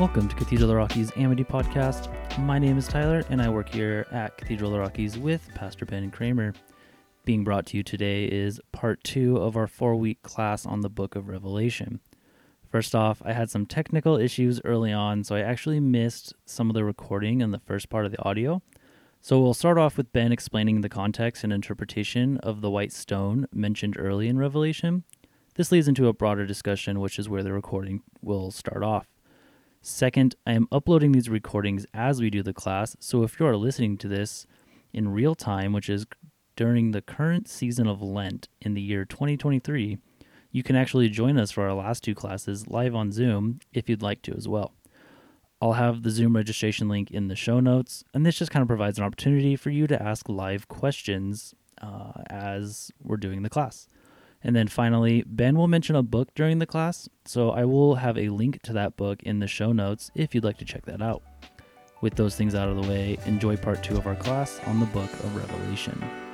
Welcome to Cathedral of the Rockies Amity Podcast. My name is Tyler, and I work here at Cathedral of the Rockies with Pastor Ben Cremer. Being brought to you today is part two of our four week class on the book of Revelation. First off, I had some technical issues early on, so I actually missed some of the recording and the first part of the audio. So we'll start off with Ben explaining the context and interpretation of the white stone mentioned early in Revelation. This leads into a broader discussion, which is where the recording will start off. Second, I am uploading these recordings as we do the class, so if you are listening to this in real time, which is during the current season of Lent in the year 2023, you can actually join us for our last two classes live on Zoom if you'd like to as well. I'll have the Zoom registration link in the show notes, and this just kind of provides an opportunity for you to ask live questions uh, as we're doing the class. And then finally, Ben will mention a book during the class, so I will have a link to that book in the show notes if you'd like to check that out. With those things out of the way, enjoy part two of our class on the book of Revelation.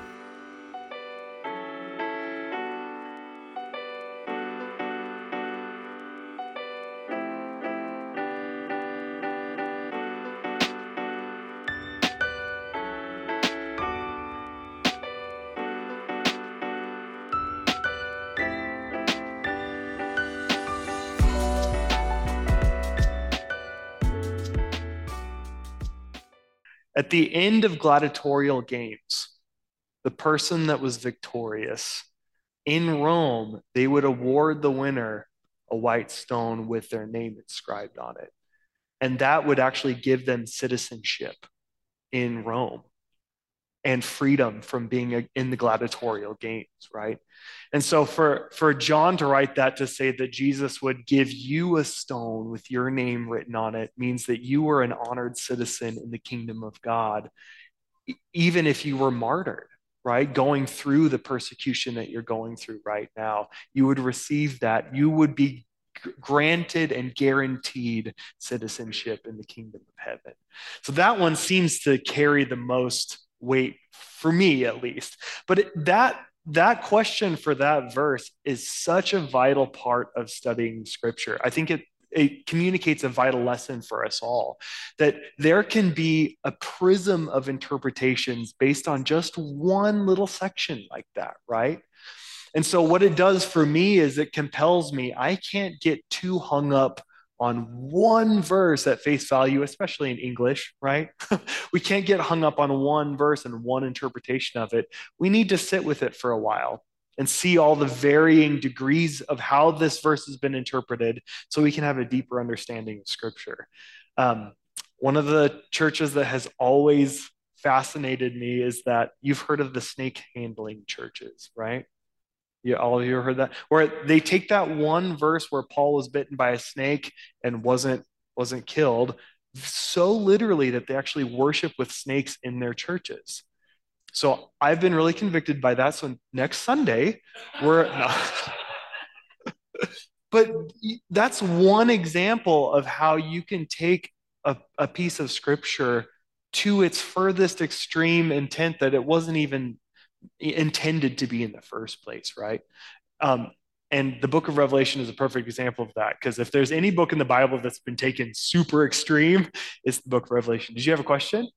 At the end of gladiatorial games, the person that was victorious in Rome, they would award the winner a white stone with their name inscribed on it. And that would actually give them citizenship in Rome and freedom from being in the gladiatorial games, right? And so for, for John to write that to say that Jesus would give you a stone with your name written on it means that you were an honored citizen in the kingdom of God, even if you were martyred, right? Going through the persecution that you're going through right now, you would receive that. You would be granted and guaranteed citizenship in the kingdom of heaven. So that one seems to carry the most weight for me at least. But it, that that question for that verse is such a vital part of studying scripture. I think it it communicates a vital lesson for us all that there can be a prism of interpretations based on just one little section like that right? And so what it does for me is it compels me i can't get too hung up on one verse at face value, especially in English, right? we can't get hung up on one verse and one interpretation of it. We need to sit with it for a while and see all the varying degrees of how this verse has been interpreted so we can have a deeper understanding of Scripture. Um, one of the churches that has always fascinated me is that you've heard of the snake handling churches, right? You all of you heard that? Where they take that one verse where Paul was bitten by a snake and wasn't wasn't killed so literally that they actually worship with snakes in their churches. So I've been really convicted by that. So next Sunday, we're no. but that's one example of how you can take a, a piece of scripture to its furthest extreme intent that it wasn't even intended to be in the first place, right? Um, and the book of Revelation is a perfect example of that because if there's any book in the Bible that's been taken super extreme, it's the book of Revelation. Did you have a question?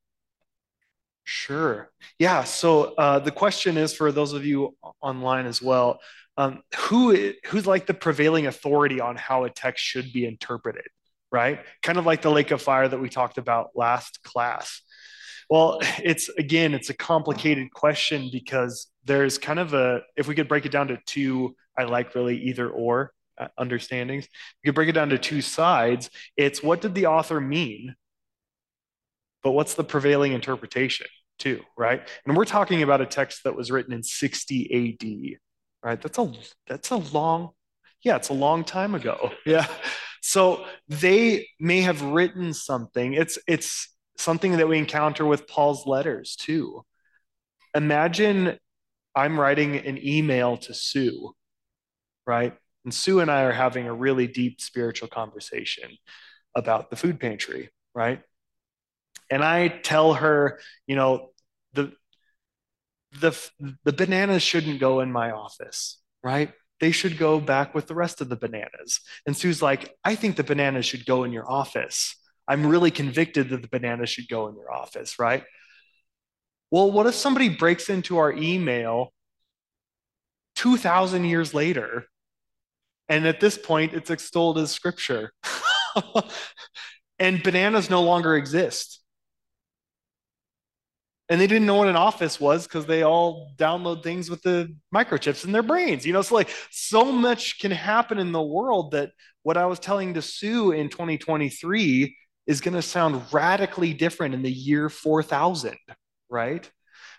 Sure. Yeah. So uh, the question is for those of you online as well um, who who's like the prevailing authority on how a text should be interpreted, right? Kind of like the lake of fire that we talked about last class. Well, it's again, it's a complicated question because there's kind of a, if we could break it down to two, I like really either or uh, understandings. you could break it down to two sides. It's what did the author mean? But what's the prevailing interpretation, too, right? And we're talking about a text that was written in 60 AD, right? That's a that's a long, yeah, it's a long time ago. Yeah. So they may have written something. It's it's something that we encounter with Paul's letters too. Imagine I'm writing an email to Sue, right? And Sue and I are having a really deep spiritual conversation about the food pantry, right? And I tell her, you know, the the the bananas shouldn't go in my office, right? they should go back with the rest of the bananas. And Sue's like, I think the bananas should go in your office. I'm really convicted that the banana should go in your office, right? Well, what if somebody breaks into our email 2,000 years later? And at this point, it's extolled as scripture. and bananas no longer exist. And they didn't know what an office was because they all download things with the microchips in their brains. You know, so like so much can happen in the world that what I was telling to Sue in 2023 is going to sound radically different in the year 4000, right?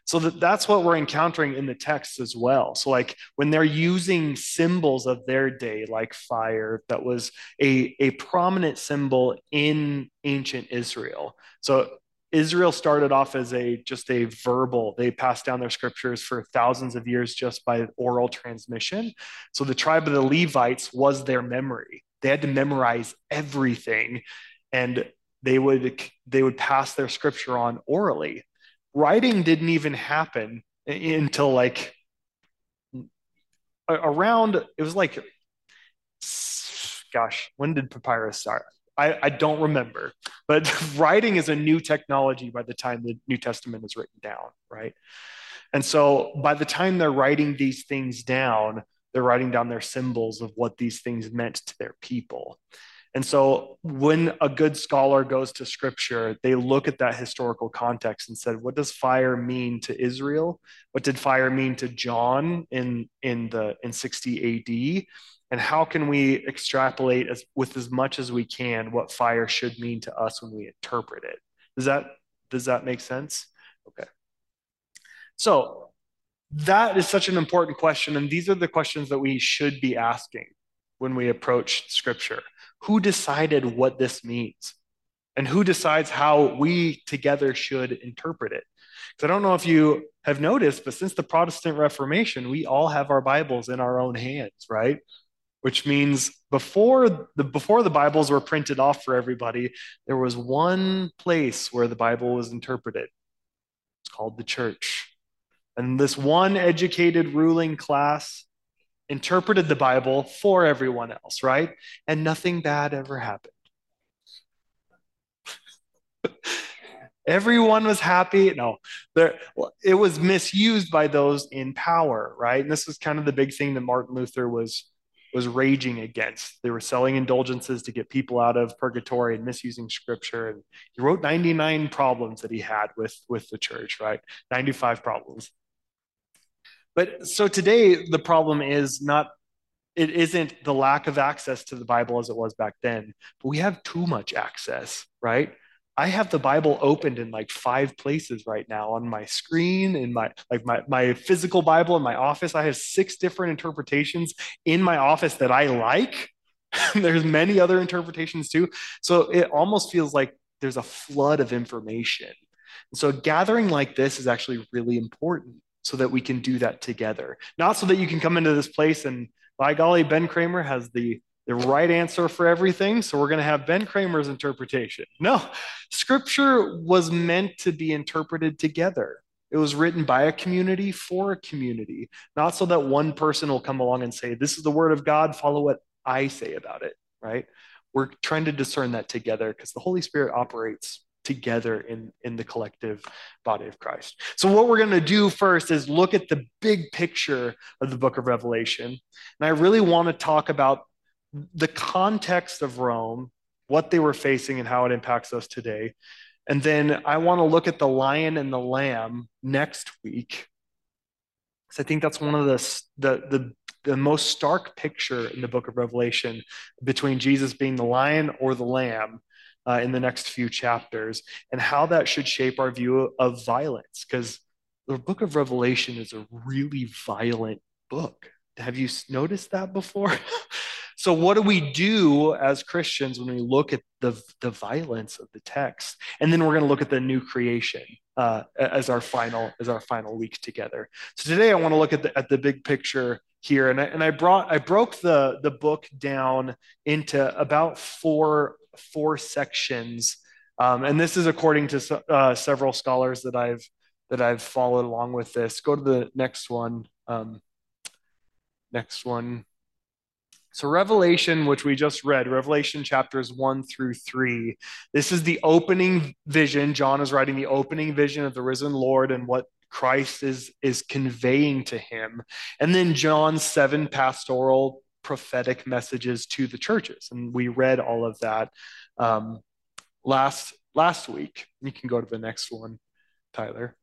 So that, that's what we're encountering in the text as well. So, like when they're using symbols of their day, like fire, that was a, a prominent symbol in ancient Israel. So Israel started off as a just a verbal. They passed down their scriptures for thousands of years just by oral transmission. So the tribe of the Levites was their memory. They had to memorize everything, and they would they would pass their scripture on orally. Writing didn't even happen until like around it was like gosh when did papyrus start? I, I don't remember. But writing is a new technology by the time the new testament is written down right? And so by the time they're writing these things down they're writing down their symbols of what these things meant to their people and so when a good scholar goes to scripture, they look at that historical context and said, what does fire mean to Israel? What did fire mean to John in, in the in 60 AD? And how can we extrapolate as, with as much as we can what fire should mean to us when we interpret it? Does that does that make sense? Okay. So that is such an important question. And these are the questions that we should be asking when we approach scripture who decided what this means? And who decides how we together should interpret it? Because I don't know if you have noticed, but since the Protestant Reformation, we all have our Bibles in our own hands, right? Which means before the before the Bibles were printed off for everybody, there was one place where the Bible was interpreted. It's called the church. And this one educated ruling class interpreted the Bible for everyone else, right? And nothing bad ever happened. Everyone was happy. No, there, it was misused by those in power, right? And this was kind of the big thing that Martin Luther was was raging against. They were selling indulgences to get people out of purgatory and misusing scripture. And he wrote 99 problems that he had with with the church, right? 95 problems. But so today, the problem is not, it isn't the lack of access to the Bible as it was back then, but we have too much access, right? I have the Bible opened in like five places right now on my screen, in my like my, my physical Bible in my office. I have six different interpretations in my office that I like. there's many other interpretations too. So it almost feels like there's a flood of information. And so gathering like this is actually really important so that we can do that together. Not so that you can come into this place and, by golly, Ben Cremer has the, the right answer for everything. So we're going to have Ben Cremer's interpretation. No, scripture was meant to be interpreted together. It was written by a community for a community, not so that one person will come along and say, This is the word of God, follow what I say about it, right? We're trying to discern that together because the Holy Spirit operates together in, in the collective body of Christ. So, what we're going to do first is look at the big picture of the book of Revelation. And I really want to talk about the context of Rome, what they were facing, and how it impacts us today. And then I want to look at the lion and the lamb next week. Because I think that's one of the, the, the, the most stark picture in the book of Revelation between Jesus being the lion or the lamb uh, in the next few chapters and how that should shape our view of violence because the book of revelation is a really violent book. Have you noticed that before? So what do we do as christians when we look at the, the violence of the text? And then we're going to look at the new creation uh, as our final as our final week together. So today i want to look at the, at the big picture here and I, and I brought I broke the the book down into about four four sections, um, and this is according to uh, several scholars that I've that I've followed along with this. Go to the next one. Um, next one. So, Revelation, which we just read, Revelation chapters one through three, this is the opening vision. John is writing the opening vision of the risen Lord and what Christ is, is conveying to him. And then John's seven pastoral prophetic messages to the churches. And we read all of that um, last, last week. You can go to the next one, Tyler.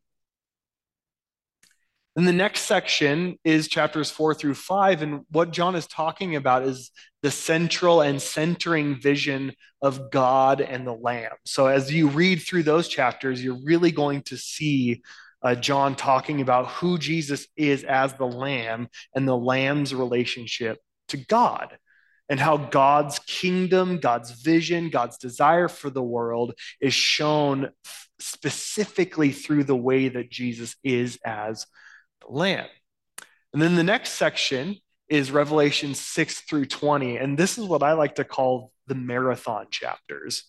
And the next section is chapters four through five. And what John is talking about is the central and centering vision of God and the Lamb. So as you read through those chapters, you're really going to see uh, John talking about who Jesus is as the Lamb and the Lamb's relationship to God. And how God's kingdom, God's vision, God's desire for the world is shown specifically through the way that Jesus is as the Lamb. And then the next section is Revelation 6 through 20. And this is what I like to call the marathon chapters,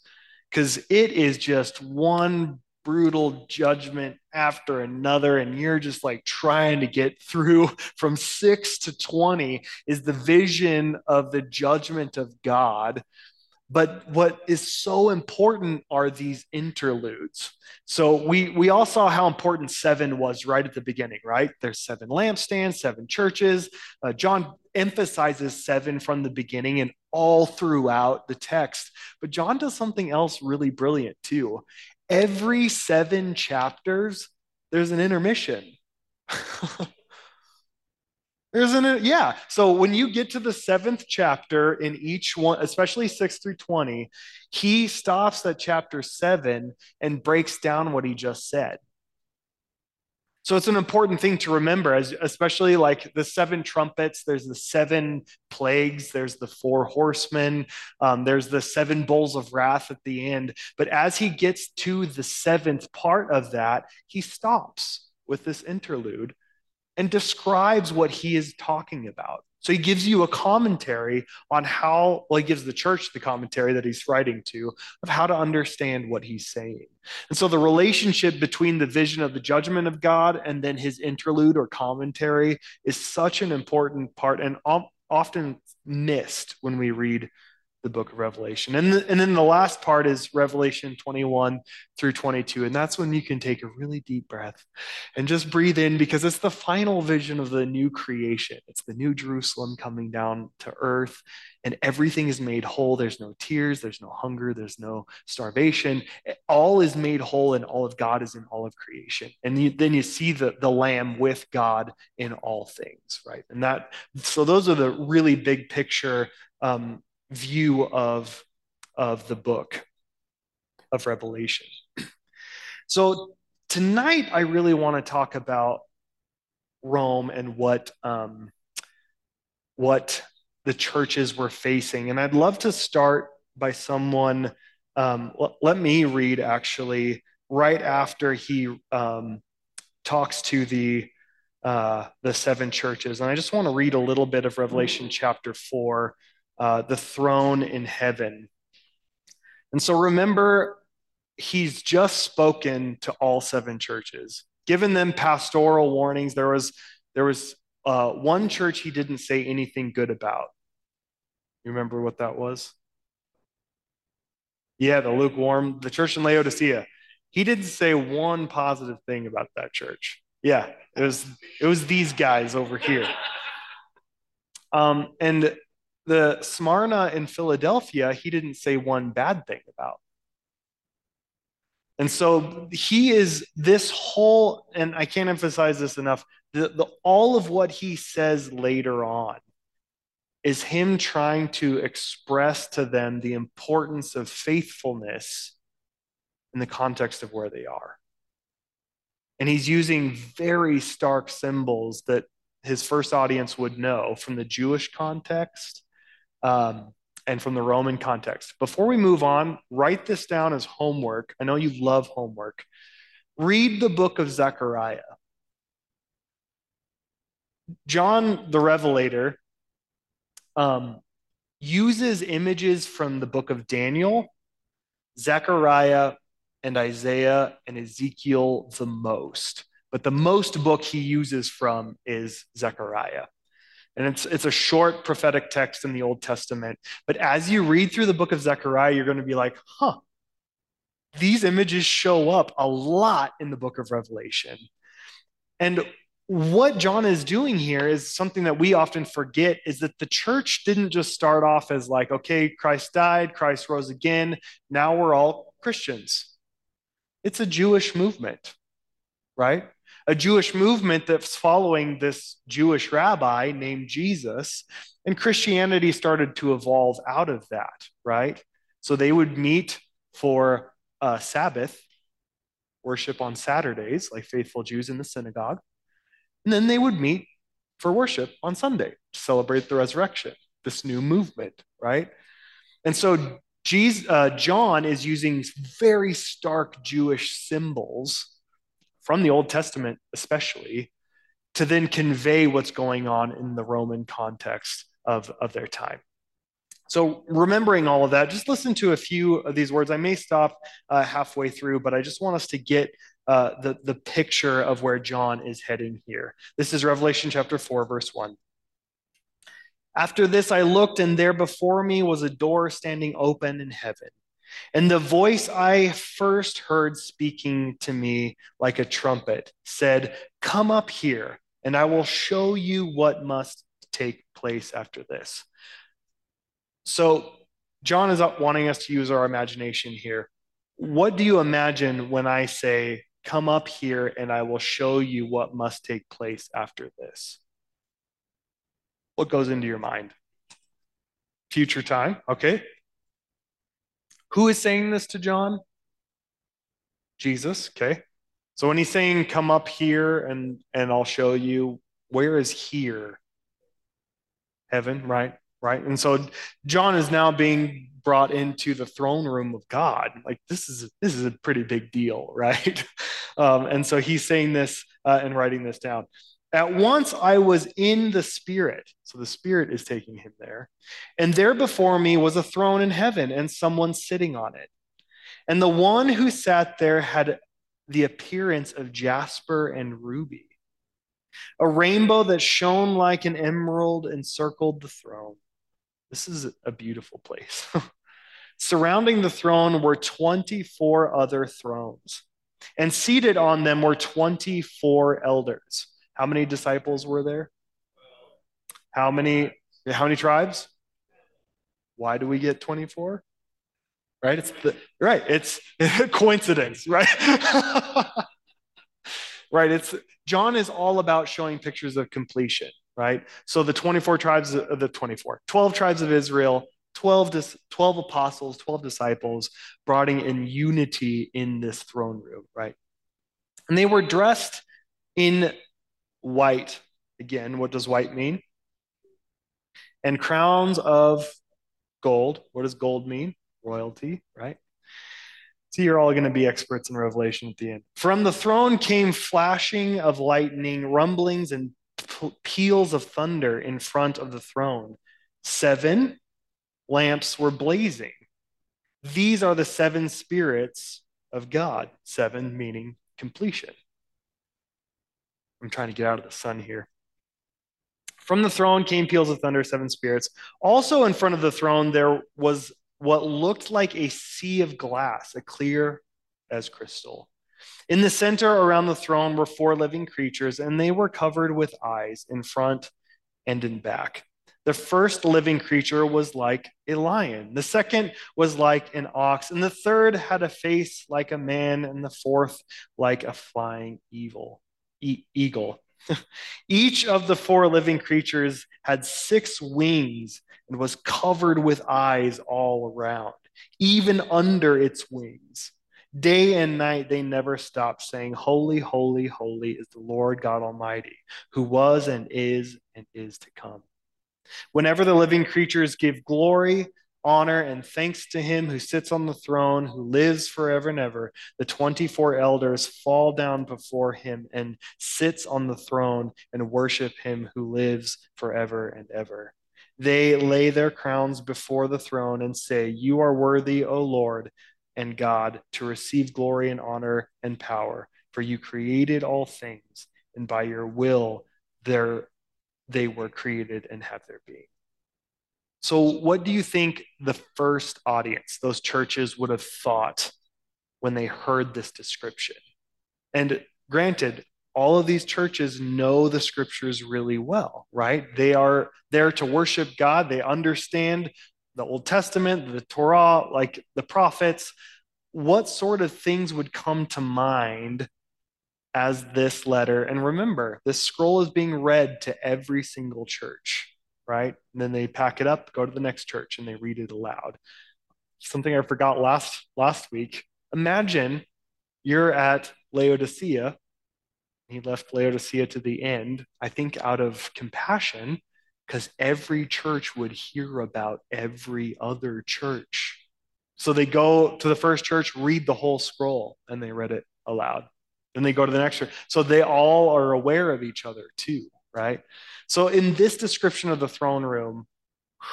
because it is just one brutal judgment after another. And you're just like trying to get through from 6 to 20 is the vision of the judgment of God but what is so important are these interludes. So we we all saw how important seven was right at the beginning, right? There's seven lampstands, seven churches. Uh, John emphasizes seven from the beginning and all throughout the text. But John does something else really brilliant too. Every seven chapters, there's an intermission. Isn't it? Yeah. So when you get to the seventh chapter in each one, especially six through 20, he stops at chapter seven and breaks down what he just said. So it's an important thing to remember, as especially like the seven trumpets. There's the seven plagues. There's the four horsemen. Um, there's the seven bowls of wrath at the end. But as he gets to the seventh part of that, he stops with this interlude and describes what he is talking about. So he gives you a commentary on how, well, he gives the church the commentary that he's writing to of how to understand what he's saying. And so the relationship between the vision of the judgment of God and then his interlude or commentary is such an important part and often missed when we read the book of Revelation. And, the, and then the last part is Revelation 21 through 22. And that's when you can take a really deep breath and just breathe in because it's the final vision of the new creation. It's the new Jerusalem coming down to earth, and everything is made whole. There's no tears, there's no hunger, there's no starvation. All is made whole, and all of God is in all of creation. And you, then you see the, the Lamb with God in all things, right? And that, so those are the really big picture. Um, view of, of the book of Revelation. So tonight, I really want to talk about Rome and what um, what the churches were facing, and I'd love to start by someone. Um, let, me read actually right after he um, talks to the uh, the seven churches, and I just want to read a little bit of Revelation chapter four uh, the throne in heaven. And so remember, he's just spoken to all seven churches, given them pastoral warnings. There was, there was uh, one church he didn't say anything good about. You remember what that was? Yeah, the lukewarm, the church in Laodicea. He didn't say one positive thing about that church. Yeah, it was it was these guys over here. Um, and the Smyrna in Philadelphia, he didn't say one bad thing about. And so he is this whole, and I can't emphasize this enough, the, the, all of what he says later on is him trying to express to them the importance of faithfulness in the context of where they are. And he's using very stark symbols that his first audience would know from the Jewish context um, and from the Roman context. Before we move on, write this down as homework. I know you love homework. Read the book of Zechariah. John the Revelator um, uses images from the book of Daniel, Zechariah, and Isaiah and Ezekiel the most. But the most book he uses from is Zechariah. And it's, it's a short prophetic text in the Old Testament. But as you read through the book of Zechariah, you're going to be like, huh, these images show up a lot in the book of Revelation. And what John is doing here is something that we often forget is that the church didn't just start off as like, okay, Christ died, Christ rose again, now we're all Christians. It's a Jewish movement, right? A Jewish movement that's following this Jewish rabbi named Jesus. And Christianity started to evolve out of that, right? So they would meet for a Sabbath worship on Saturdays, like faithful Jews in the synagogue. And then they would meet for worship on Sunday to celebrate the resurrection, this new movement, right? And so Jesus, uh, John is using very stark Jewish symbols from the Old Testament, especially, to then convey what's going on in the Roman context of, of their time. So, remembering all of that, just listen to a few of these words. I may stop uh, halfway through, but I just want us to get uh, the, the picture of where John is heading here. This is Revelation chapter 4, verse 1. After this, I looked, and there before me was a door standing open in heaven. And the voice I first heard speaking to me like a trumpet said, Come up here, and I will show you what must take place after this. So, John is wanting us to use our imagination here. What do you imagine when I say, Come up here, and I will show you what must take place after this? what goes into your mind? Future time, okay? Who is saying this to John? Jesus, okay? So when he's saying, come up here and, and I'll show you, where is here? Heaven, right? Right? And so John is now being brought into the throne room of God. Like this is this is a pretty big deal, right? Um, and so he's saying this uh, and writing this down. At once I was in the Spirit. So the Spirit is taking him there. And there before me was a throne in heaven and someone sitting on it. And the one who sat there had the appearance of jasper and ruby. A rainbow that shone like an emerald encircled the throne. This is a beautiful place. Surrounding the throne were 24 other thrones, and seated on them were 24 elders how many disciples were there? How many how many tribes? Why do we get 24? Right? It's the right, it's coincidence, right? right, it's John is all about showing pictures of completion, right? So the 24 tribes of the 24, 12 tribes of Israel, 12, 12 apostles, 12 disciples brought in unity in this throne room, right? And they were dressed in white. Again, what does white mean? And crowns of gold. What does gold mean? Royalty, right? So you're all going to be experts in Revelation at the end. From the throne came flashing of lightning, rumblings, and peals of thunder in front of the throne. Seven lamps were blazing. These are the seven spirits of God. Seven meaning completion. I'm trying to get out of the sun here. From the throne came peals of thunder, seven spirits. Also in front of the throne, there was what looked like a sea of glass, a clear as crystal. In the center around the throne were four living creatures, and they were covered with eyes in front and in back. The first living creature was like a lion, the second was like an ox, and the third had a face like a man, and the fourth like a flying evil e- eagle. Each of the four living creatures had six wings and was covered with eyes all around, even under its wings. Day and night they never stopped saying, Holy, holy, holy is the Lord God Almighty, who was and is and is to come. Whenever the living creatures give glory, honor and thanks to him who sits on the throne, who lives forever and ever. The 24 elders fall down before him and sits on the throne and worship him who lives forever and ever. They lay their crowns before the throne and say, You are worthy, O Lord and God, to receive glory and honor and power, for you created all things, and by your will there they were created and have their being. So, what do you think the first audience, those churches, would have thought when they heard this description? And granted, all of these churches know the scriptures really well, right? They are there to worship God. They understand the Old Testament, the Torah, like the prophets. What sort of things would come to mind as this letter? And remember, this scroll is being read to every single church right? And then they pack it up, go to the next church, and they read it aloud. Something I forgot last last week. Imagine you're at Laodicea. He left Laodicea to the end, I think out of compassion, because every church would hear about every other church. So they go to the first church, read the whole scroll, and they read it aloud. Then they go to the next church. So they all are aware of each other too right? So in this description of the throne room,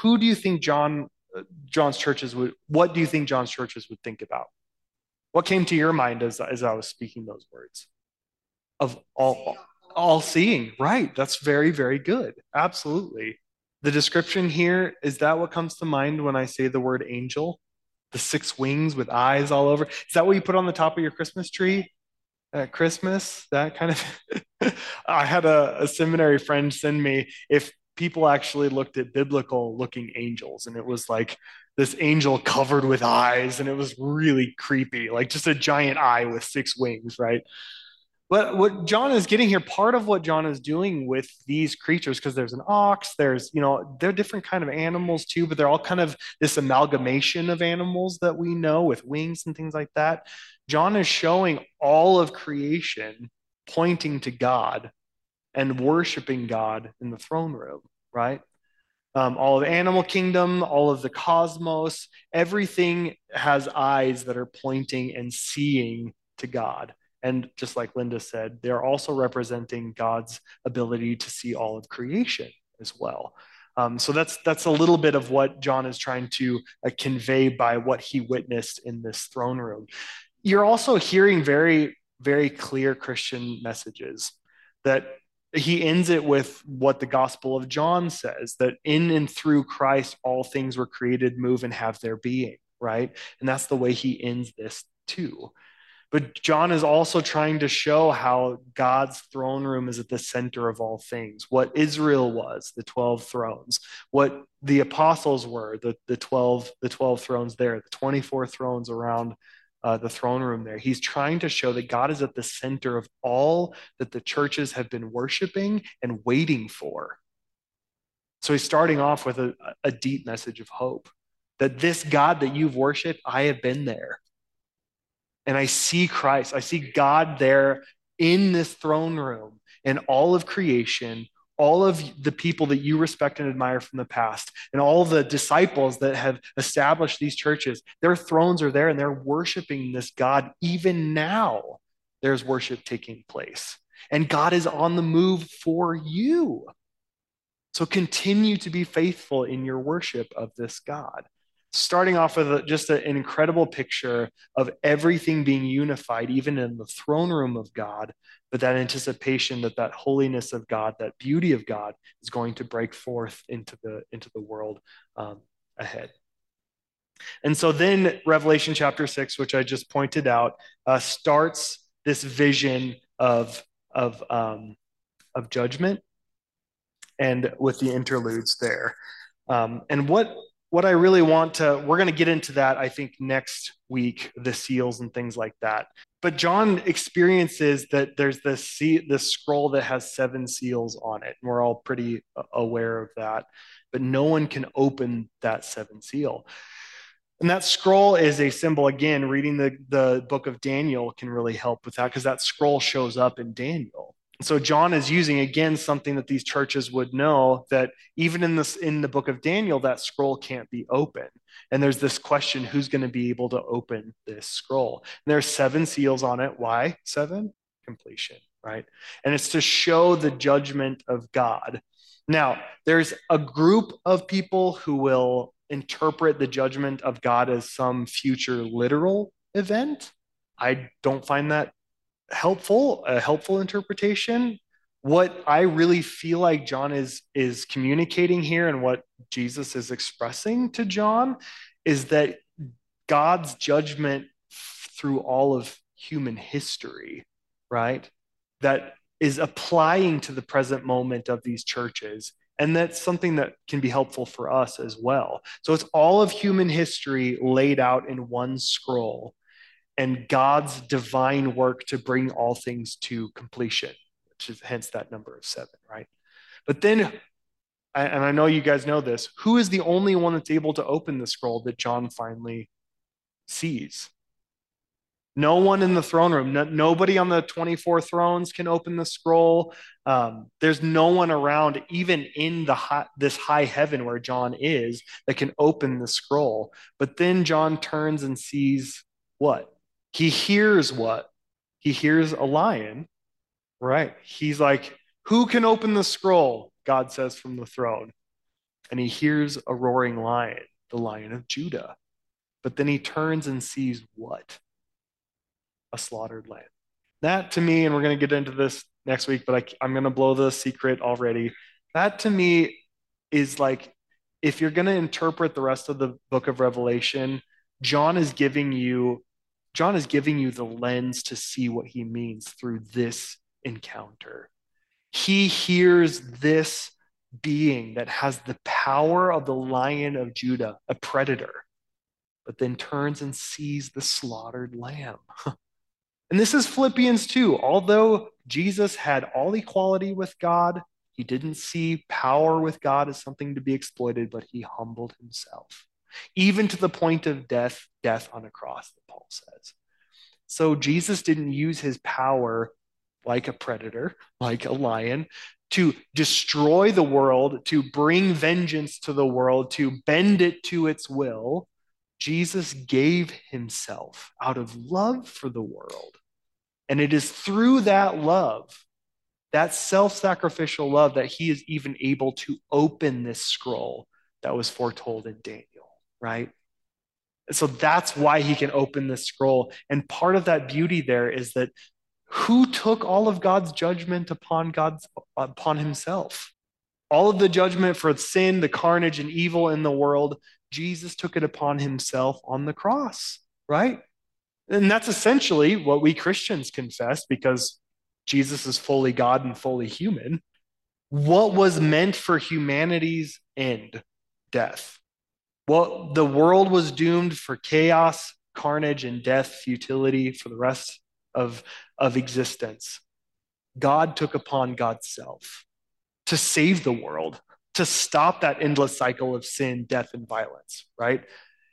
who do you think John uh, John's churches would what do you think John's churches would think about? What came to your mind as, as I was speaking those words? Of all all seeing, right? That's very, very good. Absolutely. The description here, is that what comes to mind when I say the word angel? The six wings with eyes all over. Is that what you put on the top of your Christmas tree? at Christmas, that kind of. I had a, a seminary friend send me if people actually looked at biblical looking angels, and it was like this angel covered with eyes, and it was really creepy, like just a giant eye with six wings, right? But what John is getting here, part of what John is doing with these creatures, because there's an ox, there's, you know, they're different kind of animals too, but they're all kind of this amalgamation of animals that we know with wings and things like that. John is showing all of creation pointing to God and worshiping God in the throne room, right? Um, all of animal kingdom, all of the cosmos, everything has eyes that are pointing and seeing to God. And just like Linda said, they're also representing God's ability to see all of creation as well. Um, so that's that's a little bit of what John is trying to uh, convey by what he witnessed in this throne room. You're also hearing very very clear Christian messages that he ends it with what the Gospel of John says that in and through Christ all things were created, move, and have their being. Right, and that's the way he ends this too. But John is also trying to show how God's throne room is at the center of all things. What Israel was, the 12 thrones, what the apostles were, the, the 12 the 12 thrones there, the 24 thrones around uh, the throne room there. He's trying to show that God is at the center of all that the churches have been worshiping and waiting for. So he's starting off with a, a deep message of hope that this God that you've worshiped, I have been there and I see Christ. I see God there in this throne room and all of creation, all of the people that you respect and admire from the past, and all the disciples that have established these churches. Their thrones are there and they're worshiping this God. Even now, there's worship taking place. And God is on the move for you. So continue to be faithful in your worship of this God starting off with just an incredible picture of everything being unified, even in the throne room of God, but that anticipation that that holiness of God, that beauty of God, is going to break forth into the into the world um, ahead. And so then Revelation chapter six, which I just pointed out, uh, starts this vision of of um, of judgment, and with the interludes there. Um, and what what I really want to, we're going to get into that, I think, next week, the seals and things like that. But John experiences that there's this, sea, this scroll that has seven seals on it. And we're all pretty aware of that. But no one can open that seven seal. And that scroll is a symbol, again, reading the, the book of Daniel can really help with that because that scroll shows up in Daniel so John is using again something that these churches would know that even in this in the book of Daniel that scroll can't be open. And there's this question who's going to be able to open this scroll? And there are seven seals on it. Why? Seven? Completion, right? And it's to show the judgment of God. Now, there's a group of people who will interpret the judgment of God as some future literal event. I don't find that helpful, a helpful interpretation. what I really feel like John is is communicating here and what Jesus is expressing to John is that God's judgment through all of human history, right? That is applying to the present moment of these churches. And that's something that can be helpful for us as well. So it's all of human history laid out in one scroll and God's divine work to bring all things to completion, which is hence that number of seven, right? But then, and I know you guys know this, who is the only one that's able to open the scroll that John finally sees? No one in the throne room. No, nobody on the 24 thrones can open the scroll. Um, there's no one around, even in the high, this high heaven where John is, that can open the scroll. But then John turns and sees what? He hears what? He hears a lion, right? He's like, Who can open the scroll? God says from the throne. And he hears a roaring lion, the lion of Judah. But then he turns and sees what? A slaughtered lamb. That to me, and we're going to get into this next week, but I, I'm going to blow the secret already. That to me is like, if you're going to interpret the rest of the book of Revelation, John is giving you John is giving you the lens to see what he means through this encounter. He hears this being that has the power of the lion of Judah, a predator, but then turns and sees the slaughtered lamb. and this is Philippians 2. Although Jesus had all equality with God, he didn't see power with God as something to be exploited, but he humbled himself even to the point of death, death on a cross, that Paul says. So Jesus didn't use his power like a predator, like a lion, to destroy the world, to bring vengeance to the world, to bend it to its will. Jesus gave himself out of love for the world. And it is through that love, that self sacrificial love, that he is even able to open this scroll that was foretold in Daniel right? So that's why he can open the scroll. And part of that beauty there is that who took all of God's judgment upon God's upon himself? All of the judgment for sin, the carnage and evil in the world, Jesus took it upon himself on the cross, right? And that's essentially what we Christians confess because Jesus is fully God and fully human. What was meant for humanity's end? Death. Well, the world was doomed for chaos, carnage, and death, futility for the rest of, of existence. God took upon God's self to save the world, to stop that endless cycle of sin, death, and violence, right?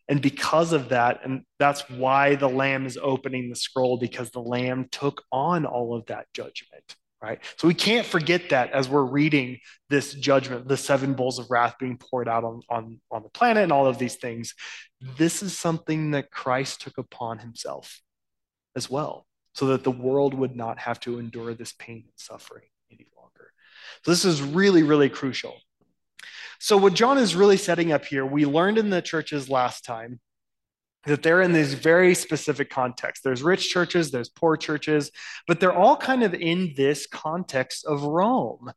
And because of that, and that's why the Lamb is opening the scroll, because the Lamb took on all of that judgment right? So we can't forget that as we're reading this judgment, the seven bowls of wrath being poured out on, on, on the planet and all of these things. This is something that Christ took upon himself as well, so that the world would not have to endure this pain and suffering any longer. So this is really, really crucial. So what John is really setting up here, we learned in the churches last time that they're in these very specific contexts. There's rich churches, there's poor churches, but they're all kind of in this context of Rome.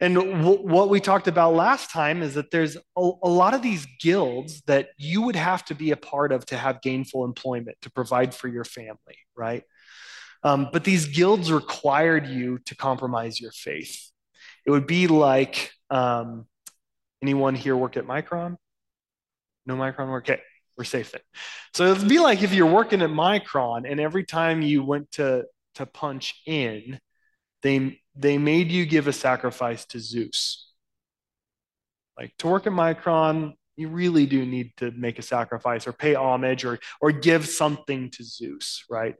And w- what we talked about last time is that there's a, a, lot of these guilds that you would have to be a part of to have gainful employment to provide for your family, right? Um, but these guilds required you to compromise your faith. It would be like um, anyone here work at Micron? No Micron work? Okay we're safe then. So it'd be like if you're working at Micron and every time you went to to punch in, they they made you give a sacrifice to Zeus. Like to work at Micron, you really do need to make a sacrifice or pay homage or or give something to Zeus, right?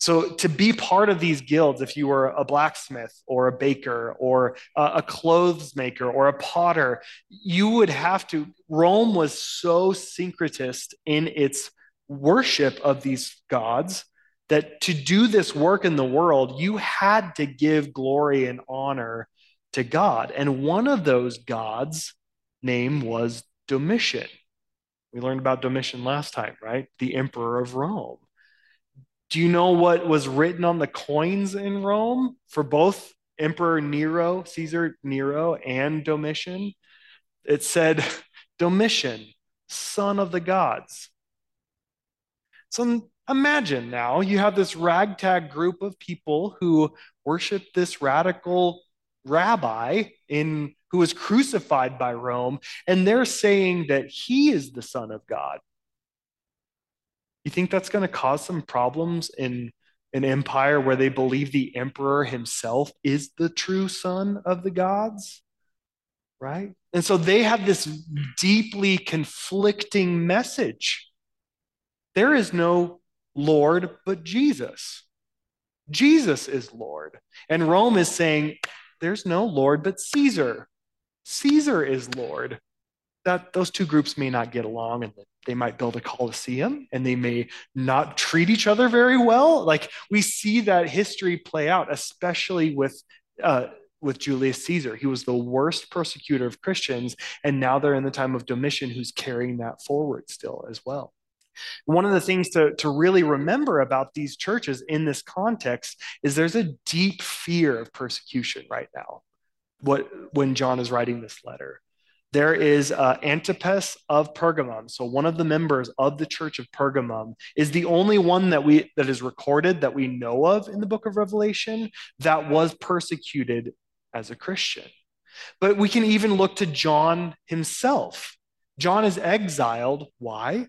So to be part of these guilds, if you were a blacksmith or a baker or a, clothes maker or a potter, you would have to. Rome was so syncretist in its worship of these gods that to do this work in the world, you had to give glory and honor to God. And one of those gods' name was Domitian. We learned about Domitian last time, right? The emperor of Rome. Do you know what was written on the coins in Rome for both Emperor Nero, Caesar Nero, and Domitian, it said, Domitian, son of the gods. So imagine now you have this ragtag group of people who worship this radical rabbi in who was crucified by Rome, and they're saying that he is the son of God. You think that's going to cause some problems in an empire where they believe the emperor himself is the true son of the gods? Right? And so they have this deeply conflicting message. There is no Lord but Jesus. Jesus is Lord. And Rome is saying, there's no Lord but Caesar. Caesar is Lord. That those two groups may not get along and they might build a coliseum and they may not treat each other very well. Like we see that history play out, especially with uh, with Julius Caesar. He was the worst persecutor of Christians, and now they're in the time of Domitian, who's carrying that forward still as well. One of the things to, to really remember about these churches in this context is there's a deep fear of persecution right now. What when John is writing this letter, there is uh, Antipas of Pergamum. So one of the members of the church of Pergamum is the only one that we that is recorded that we know of in the book of Revelation that was persecuted as a Christian. But we can even look to John himself. John is exiled. Why?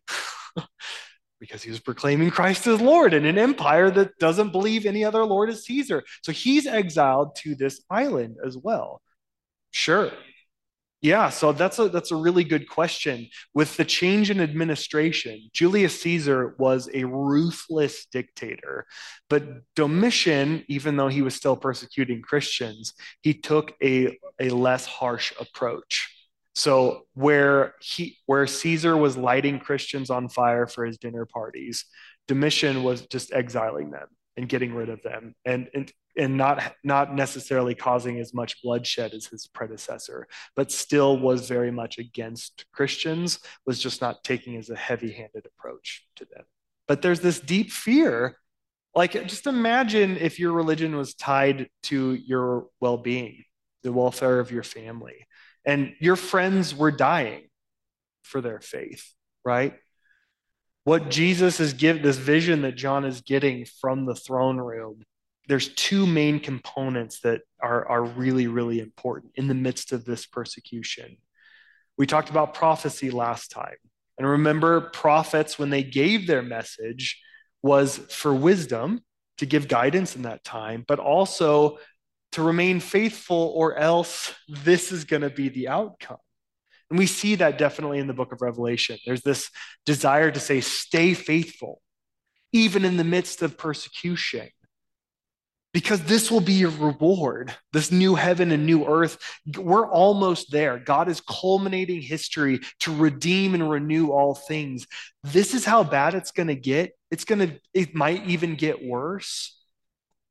because he was proclaiming Christ as Lord in an empire that doesn't believe any other Lord is Caesar. So he's exiled to this island as well. Sure, yeah, so that's a that's a really good question. With the change in administration, Julius Caesar was a ruthless dictator, but Domitian, even though he was still persecuting Christians, he took a a less harsh approach. So where he where Caesar was lighting Christians on fire for his dinner parties, Domitian was just exiling them and getting rid of them and, and and not not necessarily causing as much bloodshed as his predecessor, but still was very much against Christians, was just not taking as a heavy-handed approach to them. But there's this deep fear. Like, just imagine if your religion was tied to your well-being, the welfare of your family, and your friends were dying for their faith, right? What Jesus is giving, this vision that John is getting from the throne room there's two main components that are, are really, really important in the midst of this persecution. We talked about prophecy last time. And remember, prophets, when they gave their message, was for wisdom to give guidance in that time, but also to remain faithful, or else this is going to be the outcome. And we see that definitely in the book of Revelation. There's this desire to say, stay faithful, even in the midst of persecution because this will be your reward. This new heaven and new earth, we're almost there. God is culminating history to redeem and renew all things. This is how bad it's going to get. It's going to, it might even get worse,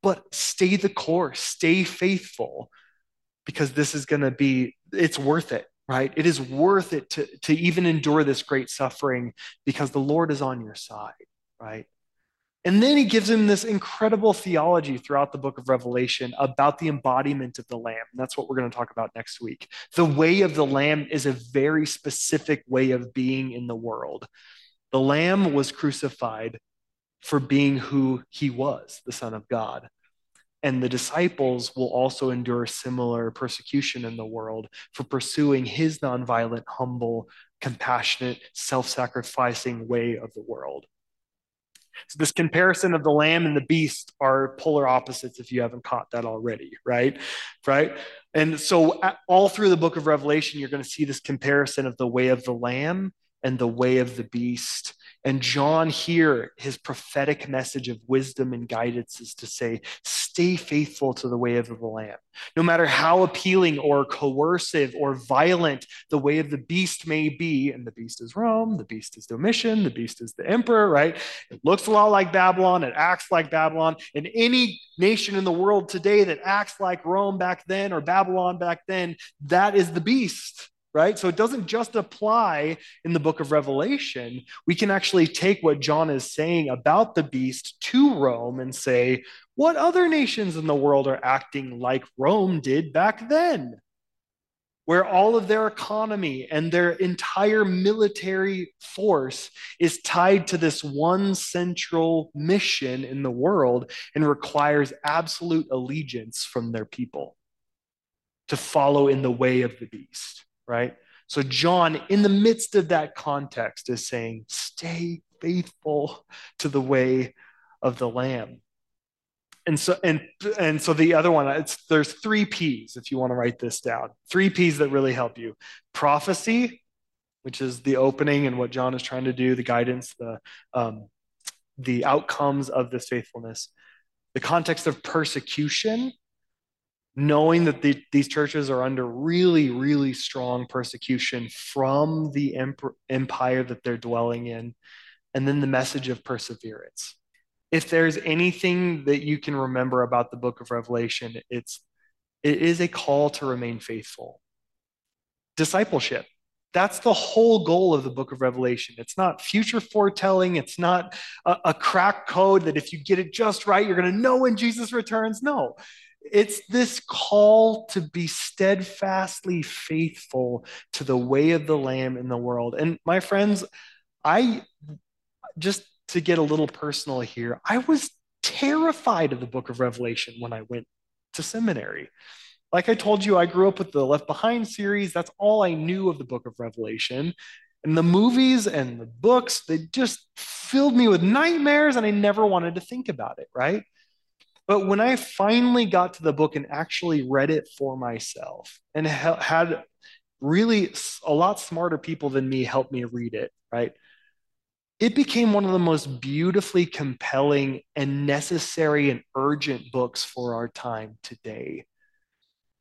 but stay the course, stay faithful, because this is going to be, it's worth it, right? It is worth it to, to even endure this great suffering because the Lord is on your side, right? And then he gives him this incredible theology throughout the book of Revelation about the embodiment of the Lamb. And that's what we're going to talk about next week. The way of the Lamb is a very specific way of being in the world. The Lamb was crucified for being who he was, the Son of God. And the disciples will also endure similar persecution in the world for pursuing his nonviolent, humble, compassionate, self sacrificing way of the world. So this comparison of the lamb and the beast are polar opposites if you haven't caught that already, right? Right? And so all through the book of Revelation you're going to see this comparison of the way of the lamb and the way of the beast. And John here, his prophetic message of wisdom and guidance is to say, stay faithful to the way of the Lamb. No matter how appealing or coercive or violent the way of the beast may be, and the beast is Rome, the beast is Domitian, the beast is the emperor, right? It looks a lot like Babylon, it acts like Babylon. And any nation in the world today that acts like Rome back then or Babylon back then, that is the beast right? So it doesn't just apply in the book of Revelation. We can actually take what John is saying about the beast to Rome and say, what other nations in the world are acting like Rome did back then? Where all of their economy and their entire military force is tied to this one central mission in the world and requires absolute allegiance from their people to follow in the way of the beast right? So, John, in the midst of that context, is saying, stay faithful to the way of the Lamb. And so, and, and so the other one, it's, there's three P's if you want to write this down. Three P's that really help you prophecy, which is the opening and what John is trying to do, the guidance, the, um, the outcomes of this faithfulness. The context of persecution, knowing that the, these churches are under really, really strong persecution from the empire that they're dwelling in, and then the message of perseverance. If there's anything that you can remember about the book of Revelation, it's it is a call to remain faithful. Discipleship. That's the whole goal of the book of Revelation. It's not future foretelling. It's not a, a crack code that if you get it just right, you're going to know when Jesus returns. No, it's this call to be steadfastly faithful to the way of the Lamb in the world. And my friends, I just to get a little personal here, I was terrified of the book of Revelation when I went to seminary. Like I told you, I grew up with the Left Behind series. That's all I knew of the book of Revelation. And the movies and the books, they just filled me with nightmares, and I never wanted to think about it, right? But when I finally got to the book and actually read it for myself and ha- had really a lot smarter people than me help me read it, right? It became one of the most beautifully compelling and necessary and urgent books for our time today.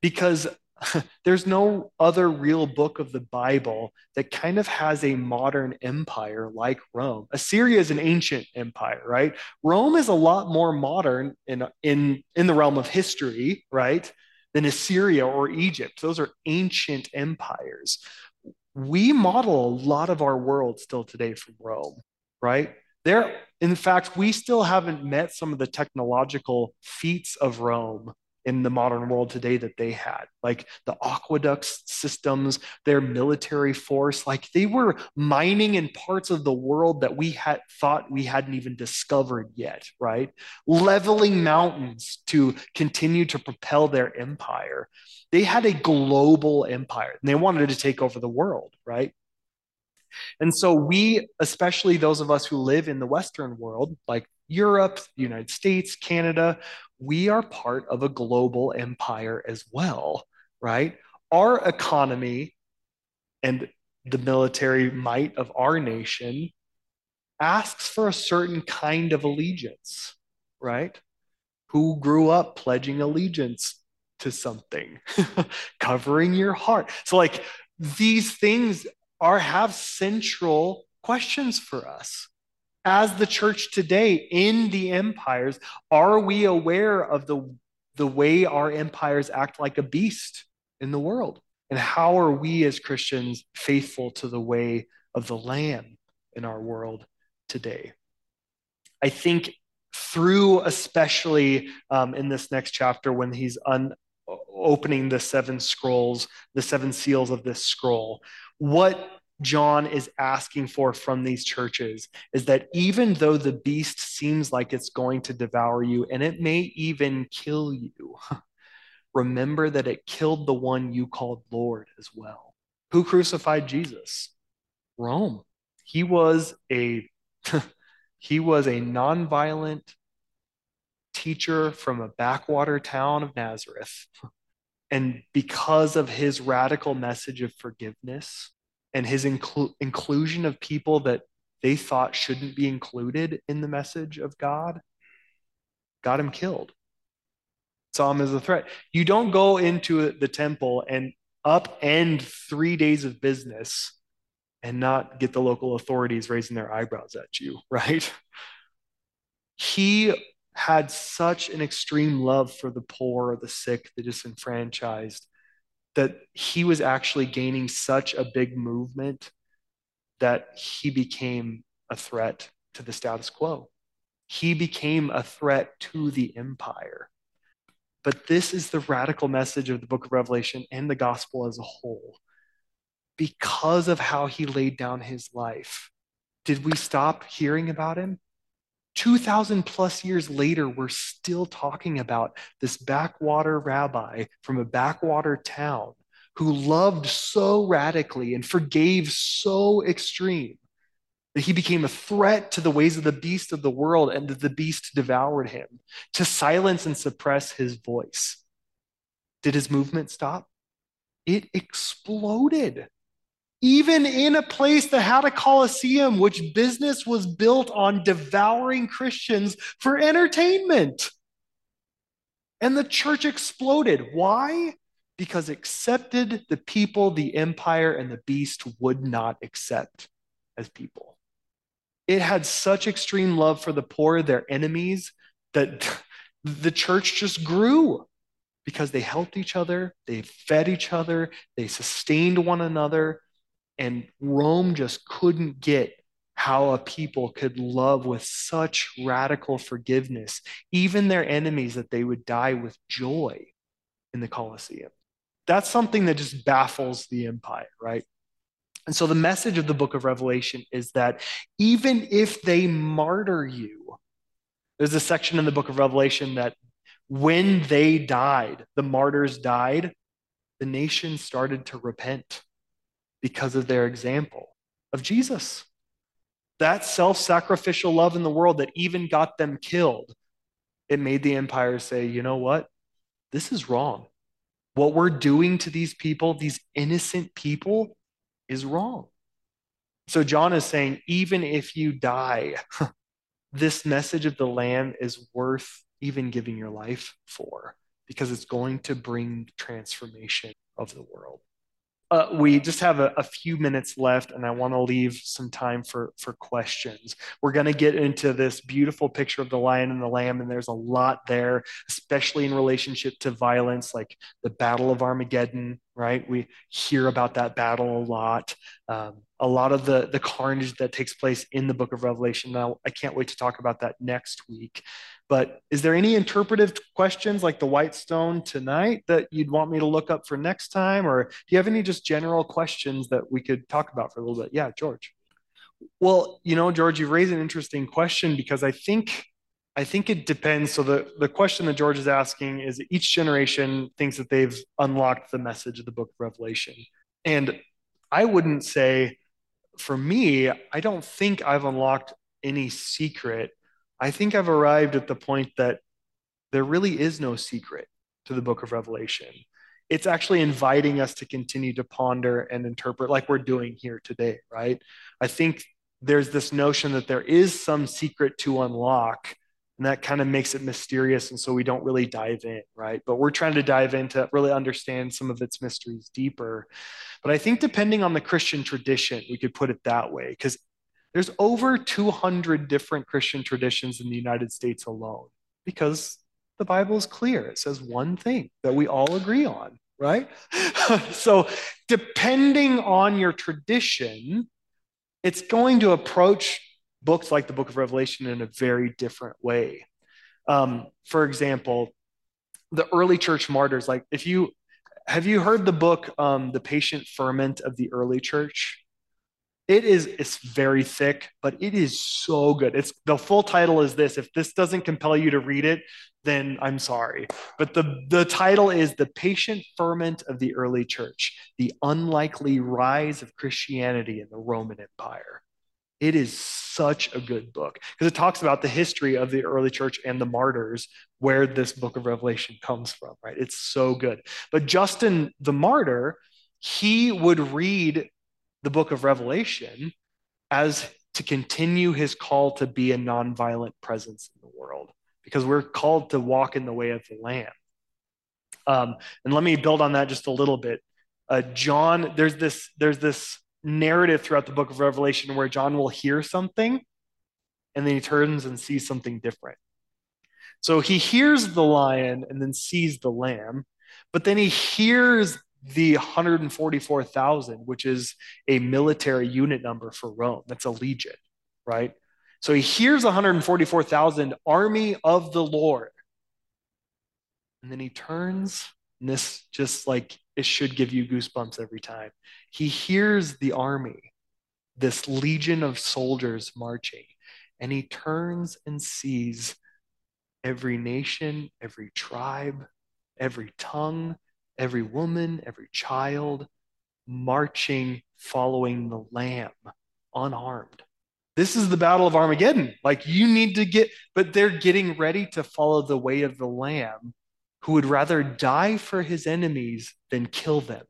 Because there's no other real book of the Bible that kind of has a modern empire like Rome. Assyria is an ancient empire, right? Rome is a lot more modern in, in, in the realm of history, right, than Assyria or Egypt. Those are ancient empires. We model a lot of our world still today from Rome, right? There, in fact, we still haven't met some of the technological feats of Rome in the modern world today that they had. Like the aqueduct systems their military force like they were mining in parts of the world that we had thought we hadn't even discovered yet right? Leveling mountains to continue to propel their empire. They had a global empire and they wanted to take over the world right? And so we especially those of us who live in the western world like Europe, United States, Canada, we are part of a global empire as well, right? Our economy and the military might of our nation asks for a certain kind of allegiance, right? Who grew up pledging allegiance to something, covering your heart. So, like, these things are have central questions for us as the church today in the empires, are we aware of the, the way our empires act like a beast in the world? And how are we as Christians faithful to the way of the Lamb in our world today? I think through, especially um, in this next chapter, when he's un- opening the seven scrolls, the seven seals of this scroll, what John is asking for from these churches is that even though the beast seems like it's going to devour you and it may even kill you, remember that it killed the one you called Lord as well. Who crucified Jesus? Rome. He was a he was a nonviolent teacher from a backwater town of Nazareth. And because of his radical message of forgiveness, and his inclu- inclusion of people that they thought shouldn't be included in the message of God got him killed. Saw him as a threat. You don't go into the temple and upend three days of business and not get the local authorities raising their eyebrows at you, right? He had such an extreme love for the poor, the sick, the disenfranchised that he was actually gaining such a big movement that he became a threat to the status quo. He became a threat to the empire. But this is the radical message of the book of Revelation and the gospel as a whole. Because of how he laid down his life, did we stop hearing about him? 2,000 plus years later, we're still talking about this backwater rabbi from a backwater town who loved so radically and forgave so extreme that he became a threat to the ways of the beast of the world and that the beast devoured him to silence and suppress his voice. Did his movement stop? It exploded even in a place that had a coliseum, which business was built on devouring Christians for entertainment. And the church exploded. Why? Because accepted the people the empire and the beast would not accept as people. It had such extreme love for the poor, their enemies, that the church just grew because they helped each other, they fed each other, they sustained one another, and Rome just couldn't get how a people could love with such radical forgiveness, even their enemies, that they would die with joy in the Colosseum. That's something that just baffles the empire, right? And so the message of the book of Revelation is that even if they martyr you, there's a section in the book of Revelation that when they died, the martyrs died, the nation started to repent because of their example of Jesus. That self sacrificial love in the world that even got them killed, it made the empire say, you know what? This is wrong. What we're doing to these people, these innocent people, is wrong. So John is saying, even if you die, this message of the Lamb is worth even giving your life for because it's going to bring transformation of the world. Uh, we just have a, a, few minutes left, and I want to leave some time for, for questions. We're going to get into this beautiful picture of the lion and the lamb, and there's a lot there, especially in relationship to violence, like the Battle of Armageddon, right? We hear about that battle a lot. Um, a lot of the, the carnage that takes place in the book of Revelation. Now, I can't wait to talk about that next week. But is there any interpretive questions like the white stone tonight that you'd want me to look up for next time? Or do you have any just general questions that we could talk about for a little bit? Yeah, George. Well, you know, George, you raise an interesting question because I think I think it depends. So the, the question that George is asking is each generation thinks that they've unlocked the message of the book of Revelation. And I wouldn't say for me, I don't think I've unlocked any secret I think I've arrived at the point that there really is no secret to the book of Revelation. It's actually inviting us to continue to ponder and interpret, like we're doing here today, right? I think there's this notion that there is some secret to unlock, and that kind of makes it mysterious. And so we don't really dive in, right? But we're trying to dive in to really understand some of its mysteries deeper. But I think depending on the Christian tradition, we could put it that way, because there's over 200 different Christian traditions in the United States alone because the Bible is clear. It says one thing that we all agree on, right? so, depending on your tradition, it's going to approach books like the book of Revelation in a very different way. Um, for example, the early church martyrs, like if you have you heard the book, um, The Patient Ferment of the Early Church? It is it's very thick, but it is so good. It's the full title is this. If this doesn't compel you to read it, then I'm sorry. But the, the title is The Patient Ferment of the Early Church, the unlikely rise of Christianity in the Roman Empire. It is such a good book because it talks about the history of the early church and the martyrs, where this book of Revelation comes from, right? It's so good. But Justin the martyr, he would read the book of Revelation as to continue his call to be a nonviolent presence in the world because we're called to walk in the way of the Lamb. Um, and let me build on that just a little bit. Uh, John, there's this there's this narrative throughout the book of Revelation where John will hear something and then he turns and sees something different. So he hears the lion and then sees the lamb, but then he hears the 144,000, which is a military unit number for Rome. That's a legion, right? So he hears 144,000 army of the Lord. And then he turns, and this just like it should give you goosebumps every time. He hears the army, this legion of soldiers marching, and he turns and sees every nation, every tribe, every tongue, every woman, every child marching, following the Lamb, unarmed. This is the battle of Armageddon. Like you need to get, but they're getting ready to follow the way of the Lamb who would rather die for his enemies than kill them.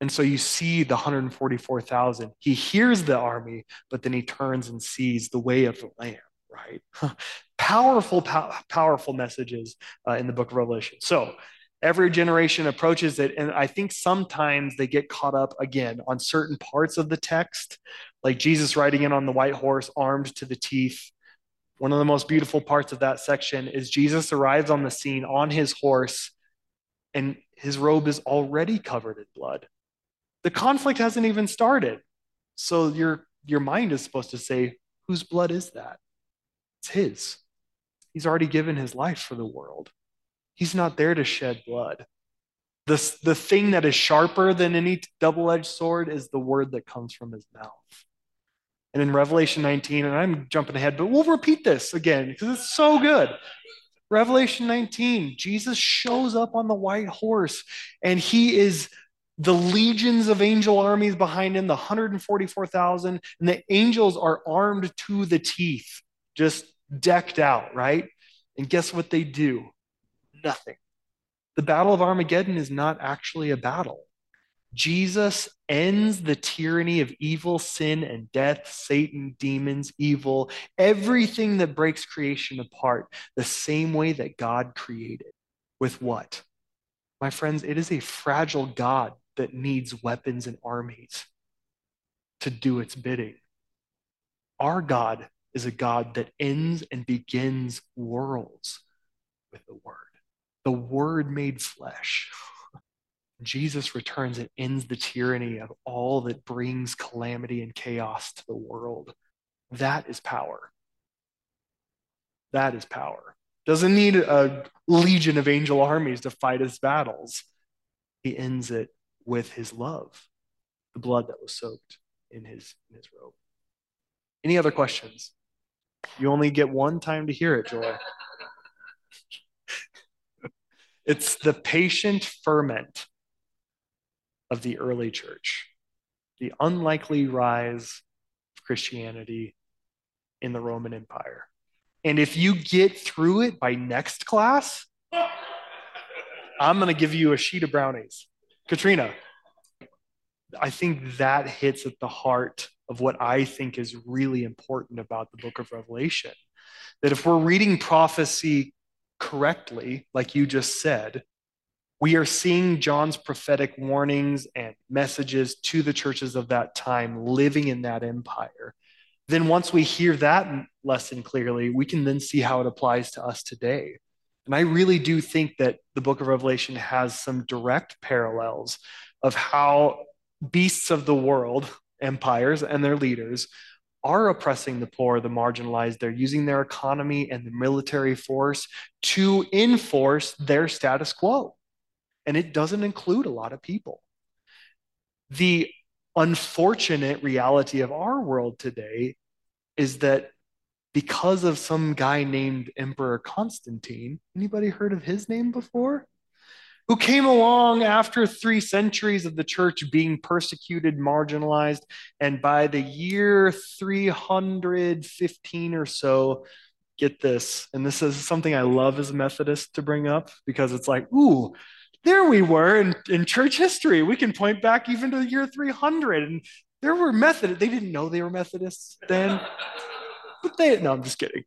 And so you see the 144,000. He hears the army, but then he turns and sees the way of the Lamb, right? powerful, pow- powerful messages uh, in the book of Revelation. So every generation approaches it and i think sometimes they get caught up again on certain parts of the text like jesus riding in on the white horse armed to the teeth. One of the most beautiful parts of that section is jesus arrives on the scene on his horse and his robe is already covered in blood. The conflict hasn't even started. So your your mind is supposed to say whose blood is that? It's his. He's already given his life for the world He's not there to shed blood. The, the thing that is sharper than any double edged sword is the word that comes from his mouth. And in Revelation 19, and I'm jumping ahead, but we'll repeat this again because it's so good. Revelation 19, Jesus shows up on the white horse and he is the legions of angel armies behind him, the 144,000, and the angels are armed to the teeth, just decked out, right? And guess what they do? Nothing. The battle of Armageddon is not actually a battle. Jesus ends the tyranny of evil, sin, and death, Satan, demons, evil, everything that breaks creation apart, the same way that God created. With what? My friends, it is a fragile God that needs weapons and armies to do its bidding. Our God is a God that ends and begins worlds with the word the word made flesh. Jesus returns and ends the tyranny of all that brings calamity and chaos to the world. That is power. That is power. Doesn't need a legion of angel armies to fight his battles. He ends it with his love, the blood that was soaked in his, in his robe. Any other questions? You only get one time to hear it, Joy. It's the patient ferment of the early church, the unlikely rise of Christianity in the Roman Empire. And if you get through it by next class, I'm going to give you a sheet of brownies. Katrina, I think that hits at the heart of what I think is really important about the book of Revelation. That if we're reading prophecy correctly, like you just said, we are seeing John's prophetic warnings and messages to the churches of that time living in that empire. Then, once we hear that lesson clearly, we can then see how it applies to us today. And I really do think that the book of Revelation has some direct parallels of how beasts of the world, empires, and their leaders are oppressing the poor, the marginalized. They're using their economy and the military force to enforce their status quo. And it doesn't include a lot of people. The unfortunate reality of our world today is that because of some guy named Emperor Constantine, anybody heard of his name before? Who came along after three centuries of the church being persecuted, marginalized, and by the year 315 or so, get this, and this is something I love as a Methodist to bring up because it's like, ooh, there we were in, in church history. We can point back even to the year 300, and there were Methodists. They didn't know they were Methodists then, but they, no, I'm just kidding.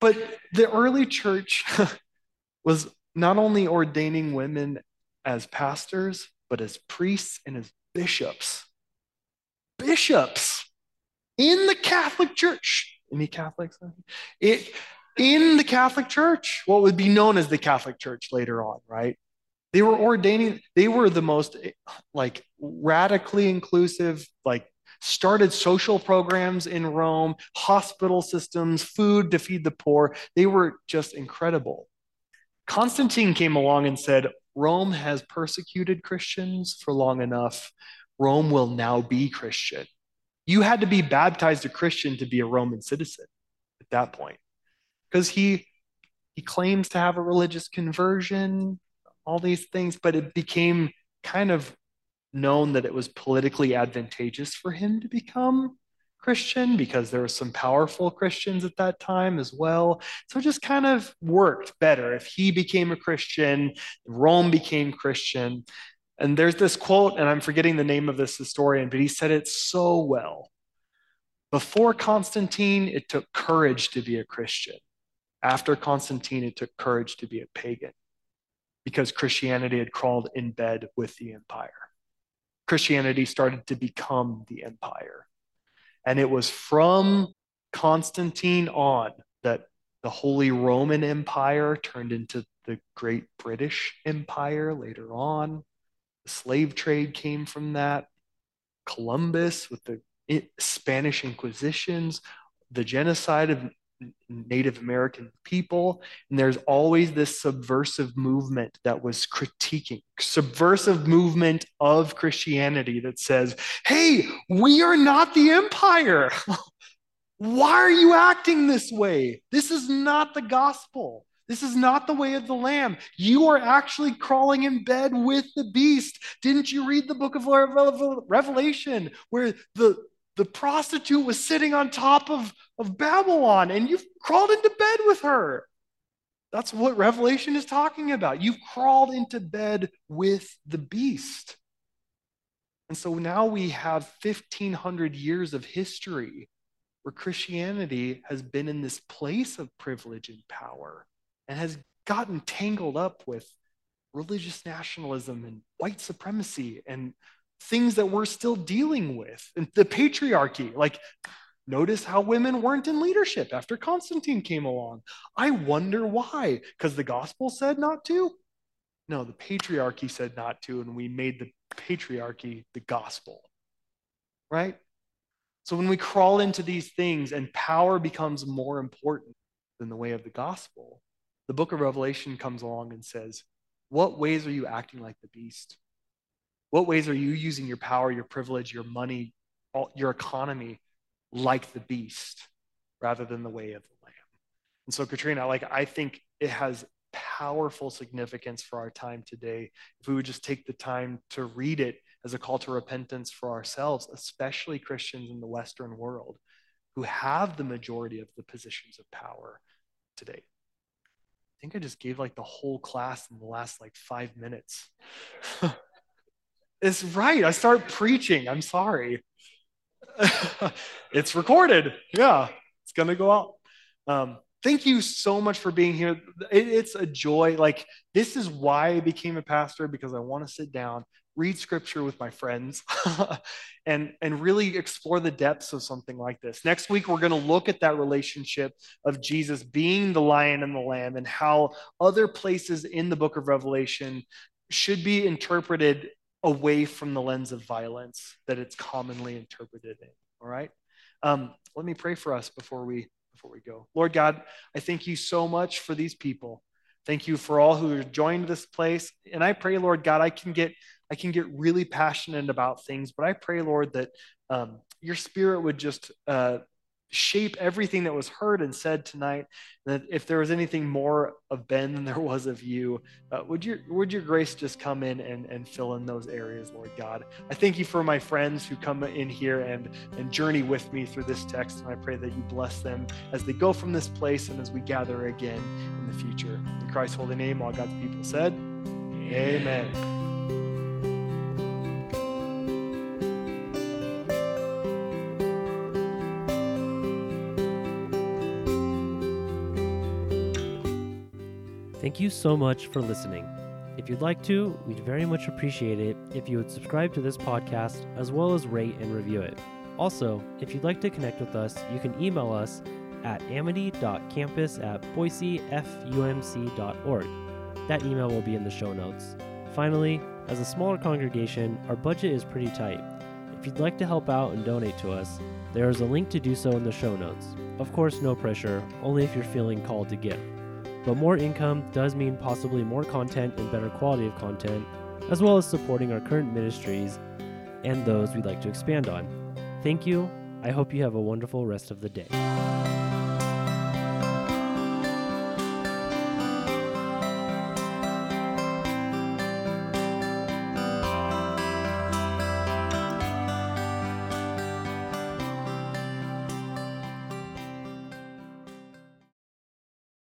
But the early church was not only ordaining women as pastors, but as priests and as bishops. Bishops in the Catholic Church. Any Catholics? It, in the Catholic Church, what would be known as the Catholic Church later on, right? They were ordaining, they were the most like radically inclusive, like started social programs in Rome, hospital systems, food to feed the poor. They were just incredible. Constantine came along and said, Rome has persecuted Christians for long enough. Rome will now be Christian. You had to be baptized a Christian to be a Roman citizen at that point. Because he he claims to have a religious conversion, all these things, but it became kind of known that it was politically advantageous for him to become Christian because there were some powerful Christians at that time as well. So it just kind of worked better if he became a Christian, Rome became Christian. And there's this quote, and I'm forgetting the name of this historian, but he said it so well. Before Constantine, it took courage to be a Christian. After Constantine, it took courage to be a pagan because Christianity had crawled in bed with the empire. Christianity started to become the empire. And it was from Constantine on that the Holy Roman Empire turned into the Great British Empire later on. The slave trade came from that. Columbus with the Spanish Inquisitions, the genocide of Native American people. And there's always this subversive movement that was critiquing, subversive movement of Christianity that says, hey, we are not the empire. Why are you acting this way? This is not the gospel. This is not the way of the Lamb. You are actually crawling in bed with the beast. Didn't you read the book of Revelation where the, the prostitute was sitting on top of, of Babylon and you've crawled into bed with her. That's what Revelation is talking about. You've crawled into bed with the beast. And so now we have 1,500 years of history where Christianity has been in this place of privilege and power and has gotten tangled up with religious nationalism and white supremacy and things that we're still dealing with. And the patriarchy, like, notice how women weren't in leadership after Constantine came along. I wonder why. Because the gospel said not to? No, the patriarchy said not to, and we made the patriarchy the gospel. Right? So when we crawl into these things and power becomes more important than the way of the gospel, the book of Revelation comes along and says, What ways are you acting like the beast? What ways are you using your power, your privilege, your money, all, your economy like the beast rather than the way of the lamb? And so, Katrina, like I think it has powerful significance for our time today if we would just take the time to read it as a call to repentance for ourselves, especially Christians in the Western world who have the majority of the positions of power today. I think I just gave like the whole class in the last like five minutes. It's right. I start preaching. I'm sorry. it's recorded. Yeah, it's going to go out. Um, thank you so much for being here. It, it's a joy. Like, this is why I became a pastor because I want to sit down, read scripture with my friends and and really explore the depths of something like this next week we're going to look at that relationship of jesus being the lion and the lamb and how other places in the book of revelation should be interpreted away from the lens of violence that it's commonly interpreted in. All right. Um, let me pray for us before we before we go. Lord God, I thank you so much for these people. Thank you for all who have joined this place. And I pray, Lord God, I can get I can get really passionate about things, but I pray, Lord, that um, your Spirit would just uh, shape everything that was heard and said tonight. That if there was anything more of Ben than there was of you, uh, would your would your grace just come in and, and fill in those areas, Lord God? I thank you for my friends who come in here and and journey with me through this text, and I pray that you bless them as they go from this place and as we gather again in the future. In Christ's holy name, all God's people said, Amen. Amen. Thank you so much for listening. If you'd like to, we'd very much appreciate it if you would subscribe to this podcast as well as rate and review it. Also, if you'd like to connect with us, you can email us at amity.campus at boisefumc.org. That email will be in the show notes. Finally, as a smaller congregation, our budget is pretty tight. If you'd like to help out and donate to us, there is a link to do so in the show notes. Of course, no pressure, only if you're feeling called to give. But more income does mean possibly more content and better quality of content, as well as supporting our current ministries and those we'd like to expand on. Thank you. I hope you have a wonderful rest of the day.